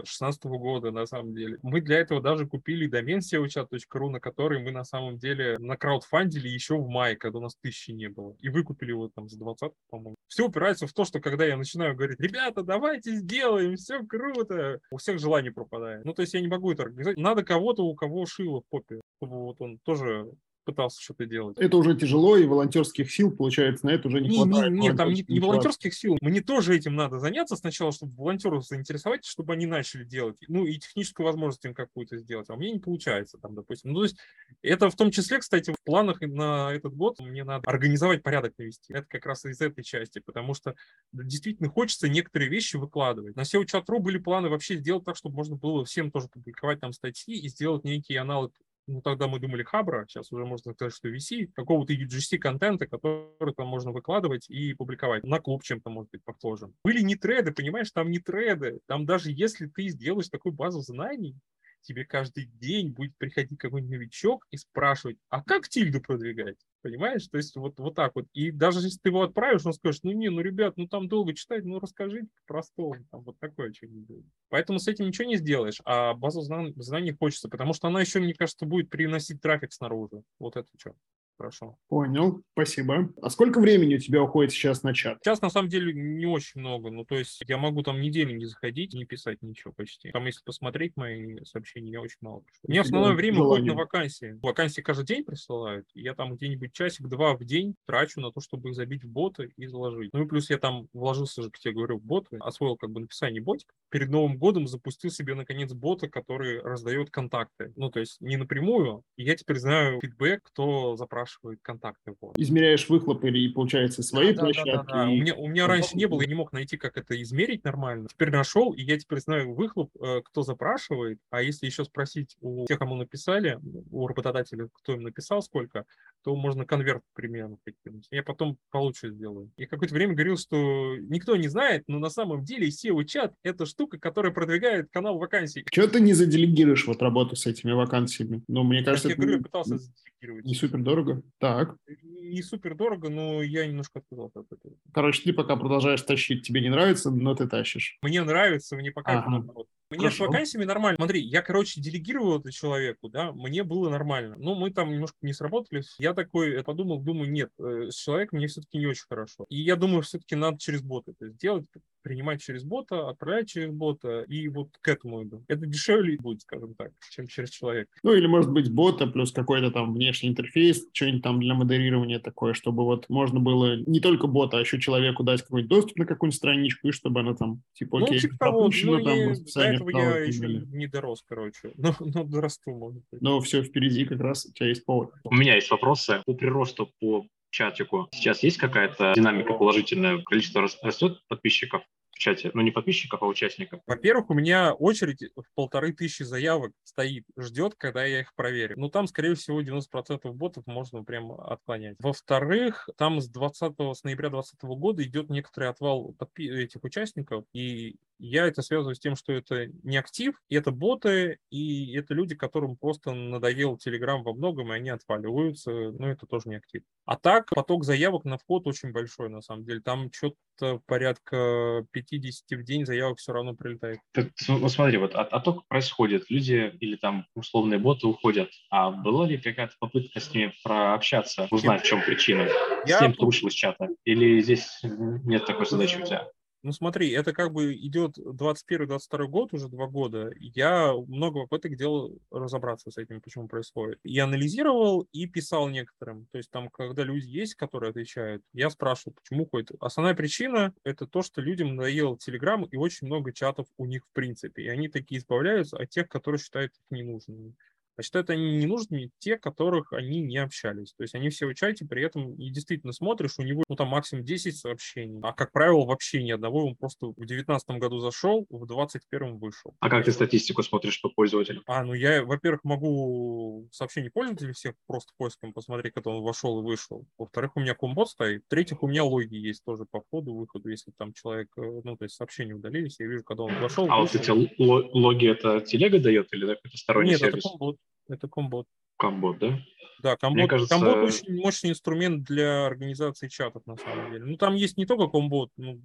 16 года, на самом деле. Мы для этого даже купили домен seochat.ru, на который мы на самом деле на краудфандили еще в мае, когда у нас тысячи не было. И выкупили его там за 20, по-моему. Все упирается в то, что когда я начинаю говорить, ребята, давайте сделаем, все круто, у всех желание пропадает. Ну, то есть я не могу это организовать. Надо кого-то, у кого шило в попе, чтобы вот он тоже пытался что-то делать. Это уже тяжело, и волонтерских сил, получается, на это уже не, не хватает. Не, не, там не, не волонтерских сил. Мне тоже этим надо заняться сначала, чтобы волонтеров заинтересовать, чтобы они начали делать. Ну, и техническую возможность им какую-то сделать. А у меня не получается там, допустим. Ну, то есть это в том числе, кстати, в планах на этот год мне надо организовать порядок навести. Это как раз из этой части, потому что действительно хочется некоторые вещи выкладывать. На SEO-чат.ru были планы вообще сделать так, чтобы можно было всем тоже публиковать там статьи и сделать некий аналог ну, тогда мы думали Хабра, сейчас уже можно сказать, что VC, какого-то UGC-контента, который там можно выкладывать и публиковать. На клуб чем-то может быть похожим. Были не треды, понимаешь, там не треды. Там даже если ты сделаешь такую базу знаний, тебе каждый день будет приходить какой-нибудь новичок и спрашивать, а как тильду продвигать? Понимаешь? То есть вот, вот так вот. И даже если ты его отправишь, он скажет, ну не, ну ребят, ну там долго читать, ну расскажите по-простому. Там вот такое что-нибудь. Поэтому с этим ничего не сделаешь. А базу знаний, знаний хочется, потому что она еще, мне кажется, будет приносить трафик снаружи. Вот это что. Хорошо. Понял, спасибо. А сколько времени у тебя уходит сейчас на чат? Сейчас, на самом деле, не очень много. Ну, то есть я могу там неделю не заходить, не писать ничего почти. Там, если посмотреть мои сообщения, я очень мало пишу. У меня основное время уходит на вакансии. Вакансии каждый день присылают. Я там где-нибудь часик-два в день трачу на то, чтобы их забить в боты и заложить. Ну и плюс я там вложился же, как я говорю, в боты, освоил как бы написание ботика. Перед Новым годом запустил себе, наконец, бота, который раздает контакты. Ну, то есть не напрямую. И я теперь знаю фидбэк, кто запрашивает спрашивают контакты. Вот. Измеряешь выхлоп или, получается, свои да, площадки? Да, да, да. И... У меня, у меня раньше не было, я не мог найти, как это измерить нормально. Теперь нашел, и я теперь знаю выхлоп, э, кто запрашивает. А если еще спросить у тех, кому написали, у работодателя, кто им написал, сколько, то можно конверт примерно прикинуть. Я потом получше сделаю. Я какое-то время говорил, что никто не знает, но на самом деле SEO-чат — это штука, которая продвигает канал вакансий. Чего ты не заделегируешь вот работу с этими вакансиями? Ну, мне кажется, я говорю, я пытался заделегировать. Не супер дорого. Так. Не супер дорого, но я немножко отказался от этого. Короче, ты пока продолжаешь тащить, тебе не нравится, но ты тащишь. Мне нравится, мне пока ага. наоборот. Мне Хорошо. с вакансиями нормально. Смотри, я, короче, делегировал это человеку, да, мне было нормально. Ну, мы там немножко не сработались. Я такой подумал, думаю, нет, э, с человеком мне все-таки не очень хорошо. И я думаю, все-таки надо через бота это сделать, принимать через бота, отправлять через бота, и вот к этому иду. Это дешевле будет, скажем так, чем через человека. Ну, или, может быть, бота плюс какой-то там внешний интерфейс, что-нибудь там для модерирования такое, чтобы вот можно было не только бота, а еще человеку дать какой-нибудь доступ на какую-нибудь страничку, и чтобы она там, типа, ну, окей, типа того, ну, там, я, до этого я еще не дорос, короче. Но, но дорасту, может быть. Но все впереди как раз, у тебя есть повод. У меня есть вопросы по приросту по чатику. Сейчас есть какая-то динамика положительная? Количество растет подписчиков? в чате, ну не подписчиков, а участников? Во-первых, у меня очередь в полторы тысячи заявок стоит, ждет, когда я их проверю. Ну там, скорее всего, 90% ботов можно прям отклонять. Во-вторых, там с 20 с ноября 2020 года идет некоторый отвал подпи- этих участников, и Я это связываю с тем, что это не актив, это боты, и это люди, которым просто надоел Telegram во многом, и они отваливаются, но это тоже не актив. А так, поток заявок на вход очень большой, на самом деле. Там что-то порядка 50 в день заявок все равно прилетает. Так, ну, смотри, вот отток а, происходит, люди или там условные боты уходят. А была ли какая-то попытка с ними прообщаться, узнать, в чем причина? Я... С тем, кто вышел из чата? Или здесь нет такой задачи у тебя? Ну смотри, это как бы идет 21-22 год, уже два года. Я много попыток делал разобраться с этим, почему происходит. И анализировал, и писал некоторым. То есть там, когда люди есть, которые отвечают, я спрашиваю, почему ходит. Основная причина — это то, что людям надоел Телеграм, и очень много чатов у них в принципе. И они такие избавляются от тех, которые считают их ненужными. А считают они ненужными те, которых они не общались. То есть они все в чате, при этом и действительно смотришь, у него ну, там максимум 10 сообщений, а как правило вообще ни одного, он просто в 2019 году зашел, в 2021 вышел. А как ты статистику смотришь по пользователям? А, ну я, во-первых, могу сообщения пользователей всех просто поиском посмотреть, когда он вошел и вышел. Во-вторых, у меня комбот стоит. В-третьих, у меня логи есть тоже по входу-выходу, если там человек, э, ну, то есть сообщения удалились, я вижу, когда он вошел. А вышел. вот эти логи это телега дает или это сторонний Нет, сервис? это комбот. Это комбот. Комбот, да? Да, комбот, кажется... комбот очень мощный инструмент для организации чатов, на самом деле. Ну, там есть не только комбот, ну,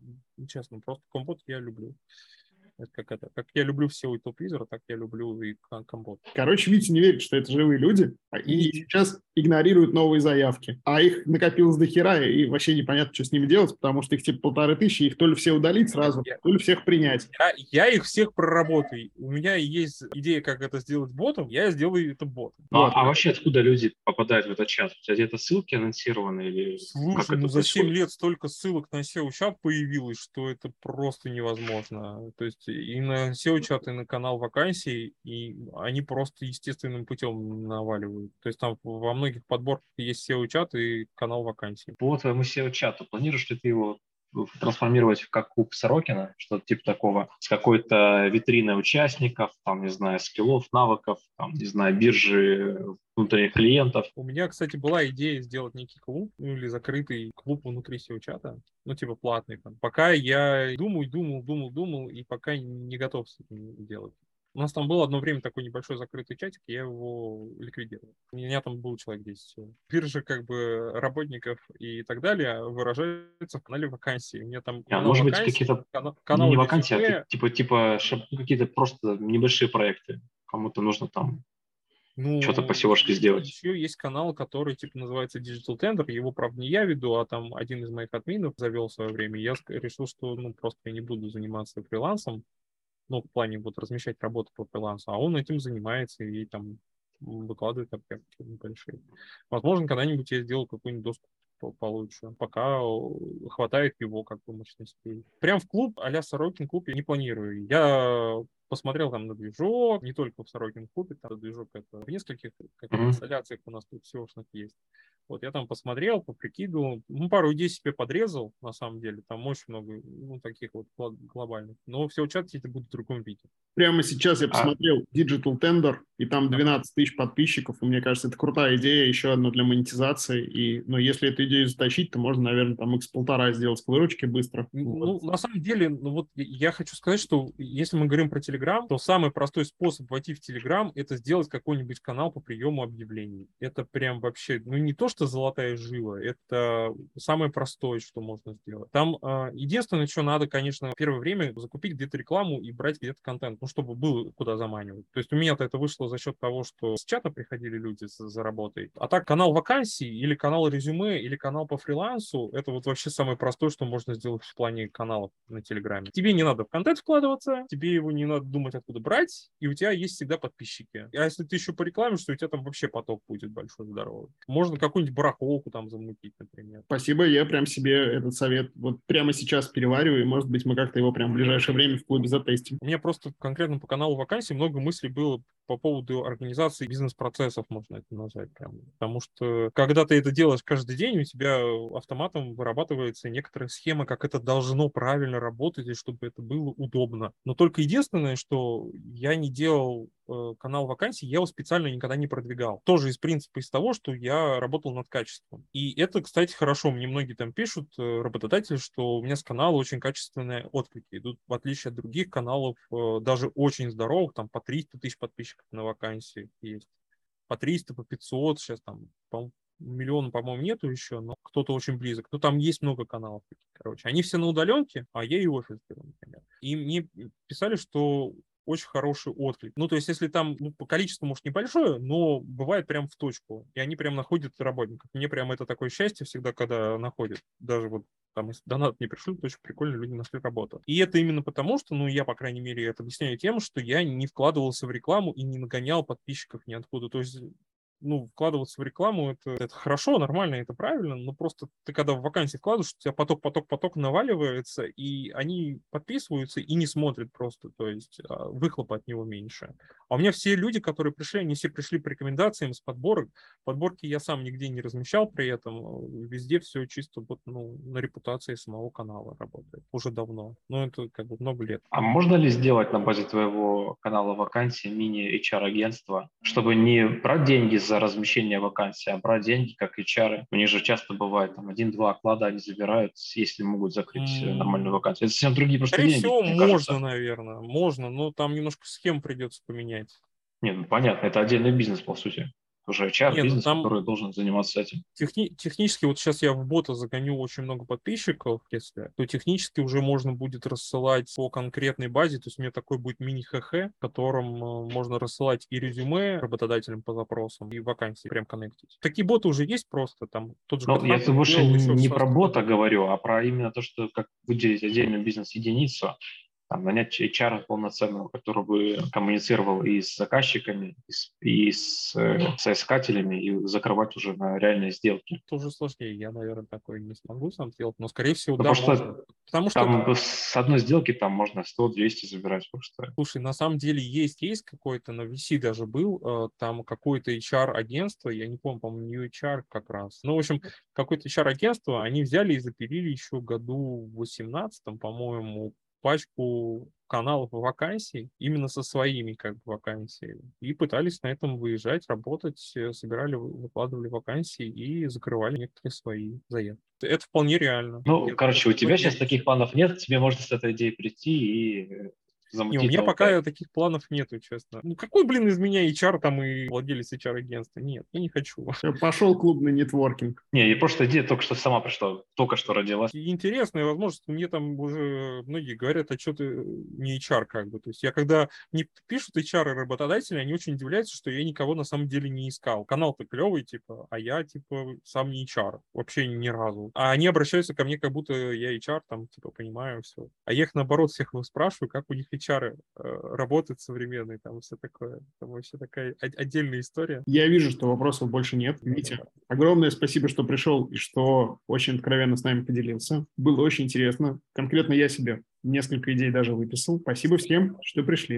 честно, просто комбот я люблю. Как, это, как я люблю все у топ-визора, так я люблю и компот. Короче, Витя не верит, что это живые люди, а и сейчас игнорируют новые заявки. А их накопилось до хера, и вообще непонятно, что с ними делать, потому что их типа полторы тысячи, их то ли все удалить сразу, я, то ли всех принять. Я, я их всех проработаю. У меня есть идея, как это сделать ботом, я сделаю это ботом. А, вот. а вообще откуда люди попадают в этот чат? У тебя где-то ссылки анонсированы? Или Слушай, как ну это за 7 лет столько ссылок на SEO-чат появилось, что это просто невозможно. То есть и на SEO-чат, и на канал вакансий, и они просто естественным путем наваливают. То есть там во многих подборках есть SEO-чат и канал вакансий. По твоему SEO-чату планируешь ли ты его трансформировать в как куб Сорокина, что-то типа такого, с какой-то витриной участников, там, не знаю, скиллов, навыков, там, не знаю, биржи внутренних клиентов. У меня, кстати, была идея сделать некий клуб, ну, или закрытый клуб внутри SEO-чата, ну, типа платный. Там. Пока я думаю, думал, думал, думал, и пока не готов с этим делать. У нас там был одно время такой небольшой закрытый чатик, я его ликвидировал. У меня там был человек 10. Биржа как бы работников и так далее выражается в канале вакансий. У меня там а, может быть какие-то канал, не вакансии, а типа, типа какие-то просто небольшие проекты. Кому-то нужно там ну, что-то по seo сделать. Еще есть канал, который типа называется Digital Tender. Его, правда, не я веду, а там один из моих админов завел в свое время. Я решил, что ну просто я не буду заниматься фрилансом ну, в плане вот размещать работу по фрилансу, а он этим занимается и там выкладывает объекты небольшие. Возможно, когда-нибудь я сделаю какой-нибудь доступ получше, пока хватает его как бы мощностей. Прям в клуб а-ля Сорокин клуб я не планирую. Я посмотрел там на движок, не только в Сорокин клубе, там движок это в нескольких как mm-hmm. инсталляциях у нас тут всего есть. Вот я там посмотрел, поприкидывал, ну, пару идей себе подрезал, на самом деле, там очень много, ну, таких вот глобальных. Но все учат это будут в другом виде. Прямо сейчас я а. посмотрел а... Digital Tender, и там 12 тысяч подписчиков, и мне кажется, это крутая идея, еще одна для монетизации, и, но если эту идею затащить, то можно, наверное, там x полтора сделать с выручки быстро. Ну, вот. на самом деле, ну, вот я хочу сказать, что если мы говорим про Telegram, то самый простой способ войти в Telegram – это сделать какой-нибудь канал по приему объявлений. Это прям вообще, ну, не то, что золотая жила. Это самое простое, что можно сделать. Там э, единственное, что надо, конечно, в первое время закупить где-то рекламу и брать где-то контент, ну, чтобы было куда заманивать. То есть у меня-то это вышло за счет того, что с чата приходили люди за, за работой. А так канал вакансий или канал резюме или канал по фрилансу, это вот вообще самое простое, что можно сделать в плане каналов на Телеграме. Тебе не надо в контент вкладываться, тебе его не надо думать, откуда брать, и у тебя есть всегда подписчики. А если ты еще порекламишь, то у тебя там вообще поток будет большой, здоровый. Можно какую-нибудь какую-нибудь барахолку там замутить, например. Спасибо, я прям себе этот совет вот прямо сейчас перевариваю, и, может быть, мы как-то его прям в ближайшее время в клубе затестим. У меня просто конкретно по каналу вакансий много мыслей было по поводу организации бизнес-процессов, можно это назвать прям. Потому что когда ты это делаешь каждый день, у тебя автоматом вырабатывается некоторая схема, как это должно правильно работать, и чтобы это было удобно. Но только единственное, что я не делал канал вакансий, я его специально никогда не продвигал. Тоже из принципа из того, что я работал над качеством. И это, кстати, хорошо. Мне многие там пишут, э, работодатели, что у меня с канала очень качественные отклики идут, в отличие от других каналов, э, даже очень здоровых, там по 300 тысяч подписчиков на вакансии есть. По 300, по 500, сейчас там по миллиона, по-моему, нету еще, но кто-то очень близок. Ну, там есть много каналов, короче. Они все на удаленке, а я и офис беру, например. И мне писали, что очень хороший отклик. Ну, то есть, если там ну, по количеству, может, небольшое, но бывает прям в точку. И они прям находят работников. Мне прям это такое счастье всегда, когда находят. Даже вот там, если донат не пришли, то очень прикольно, люди нашли работу. И это именно потому, что, ну, я, по крайней мере, это объясняю тем, что я не вкладывался в рекламу и не нагонял подписчиков ниоткуда. То есть ну, вкладываться в рекламу, это, это хорошо, нормально, это правильно, но просто ты когда в вакансии вкладываешь, у тебя поток, поток, поток наваливается, и они подписываются и не смотрят просто, то есть а, выхлоп от него меньше. А у меня все люди, которые пришли, они все пришли по рекомендациям с подборок. Подборки я сам нигде не размещал при этом, везде все чисто вот, ну, на репутации самого канала работает уже давно, но это как бы много лет. А можно ли сделать на базе твоего канала вакансии мини-HR-агентство, чтобы не брать деньги за размещение вакансий, а брать деньги как HR. У них же часто бывает там один-два оклада они забирают, если могут закрыть mm. нормальную вакансию. Это совсем другие просто Скорее деньги. всего, можно, кажется. наверное, можно, но там немножко схем придется поменять. Нет, ну понятно, это отдельный бизнес, по сути уже HR-бизнес, ну, который должен заниматься этим. Техни- технически, вот сейчас я в бота загоню очень много подписчиков, если, то технически уже можно будет рассылать по конкретной базе, то есть у меня такой будет мини-ХХ, в котором э, можно рассылать и резюме работодателям по запросам, и вакансии прям коннектить. Такие боты уже есть просто, там тот же... Ну, я больше не про бота говорю, а про именно то, что как выделить отдельную бизнес-единицу, там, нанять HR полноценного, который бы коммуницировал и с заказчиками, и с, и с э, соискателями, и закрывать уже на реальные сделки. Это уже сложнее. Я, наверное, такое не смогу сам сделать, но, скорее всего, ну, да, потому что Потому что там с одной сделки там можно 100-200 забирать просто. Слушай, на самом деле есть есть какой-то, на VC даже был, э, там какое-то HR-агентство, я не помню, по-моему, не HR как раз. Ну, в общем, какое-то HR-агентство, они взяли и запилили еще году в 18 по-моему, пачку каналов вакансий именно со своими как бы вакансиями и пытались на этом выезжать, работать, э, собирали, выкладывали вакансии и закрывали некоторые свои заявки. Это вполне реально. Ну, Я короче, у тебя сейчас таких планов нет, тебе можно с этой идеей прийти и не, у меня пока таких планов нету, честно. Ну какой, блин, из меня HR там и владелец HR-агентства? Нет, я не хочу. Пошел клубный нетворкинг. Не, и просто идея только что сама пришла, только что родилась. И интересная возможность. Мне там уже многие говорят, а что ты не HR как бы. То есть я когда мне пишут HR и работодатели, они очень удивляются, что я никого на самом деле не искал. Канал-то клевый, типа, а я, типа, сам не HR. Вообще ни разу. А они обращаются ко мне, как будто я HR, там, типа, понимаю все. А я их, наоборот, всех спрашиваю, как у них HR э, работают современные, там все такое. Там вообще такая отдельная история. Я вижу, что вопросов больше нет. Витя, огромное спасибо, что пришел и что очень откровенно с нами поделился. Было очень интересно. Конкретно я себе несколько идей даже выписал. Спасибо всем, что пришли.